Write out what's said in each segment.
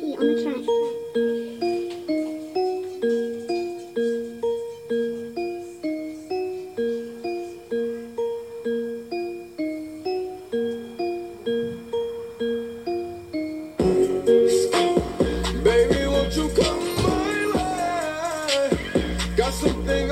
Nikki on the track. Baby, won't you come my way? Got something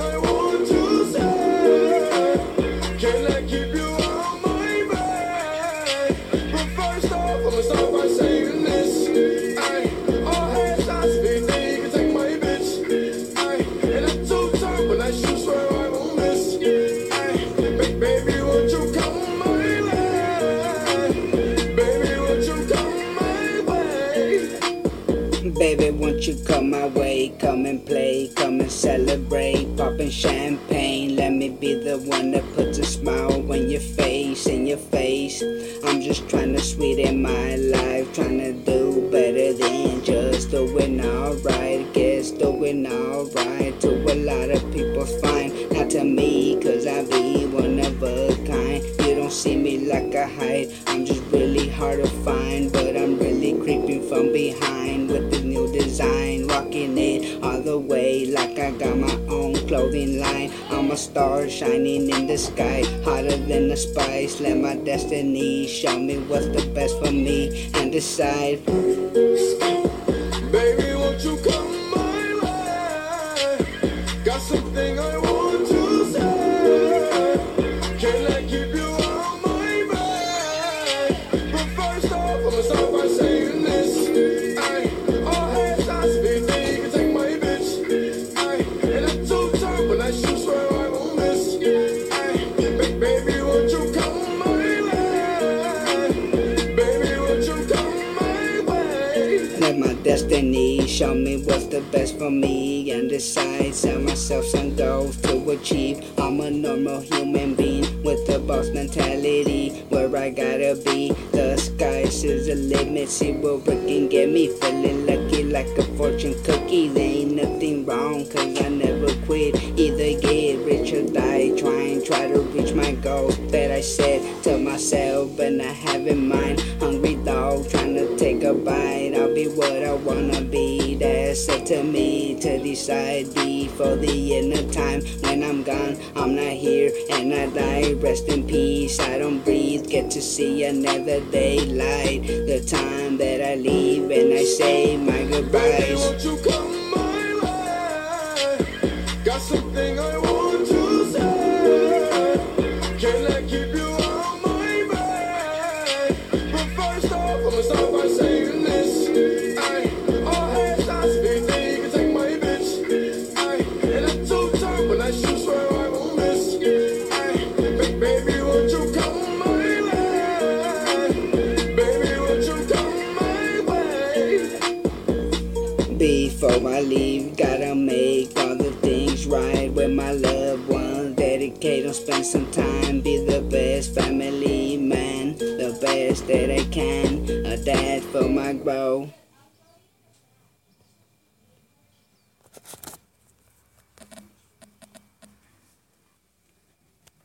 you come my way? Come and play, come and celebrate. Popping champagne, let me be the one that puts a smile on your face, in your face. I'm just trying to sweeten my life, trying to do better than just doing alright. Guess doing alright to a lot of people's fine, not to me, cause I be one of a kind. You don't see me like I hide, I'm just really hard to find, but I'm really creeping from behind with clothing line. I'm a star shining in the sky, hotter than the spice. Let my destiny show me what's the best for me and decide. Baby, won't you come my way? Got something I want show me what's the best for me and decide. Set myself some goals to achieve. I'm a normal human being with a boss mentality where I gotta be. The sky is the limit. See where it can get me. Feeling lucky like a fortune cookie. There ain't nothing wrong cause I never quit. Either get rich or die trying. Try to reach my goals that I set to myself and I have in mind. Hungry what I wanna be. That's up to me to decide before the end of time. When I'm gone, I'm not here and I die. Rest in peace. I don't breathe. Get to see another daylight. The time that I leave and I say my Baby, goodbyes. won't you come my way? Got something I want to say. Can I keep you on my mind? But first off, I'ma start gotta make all the things right with my loved ones. Dedicate and spend some time, be the best family man, the best that I can. A dad for my grow.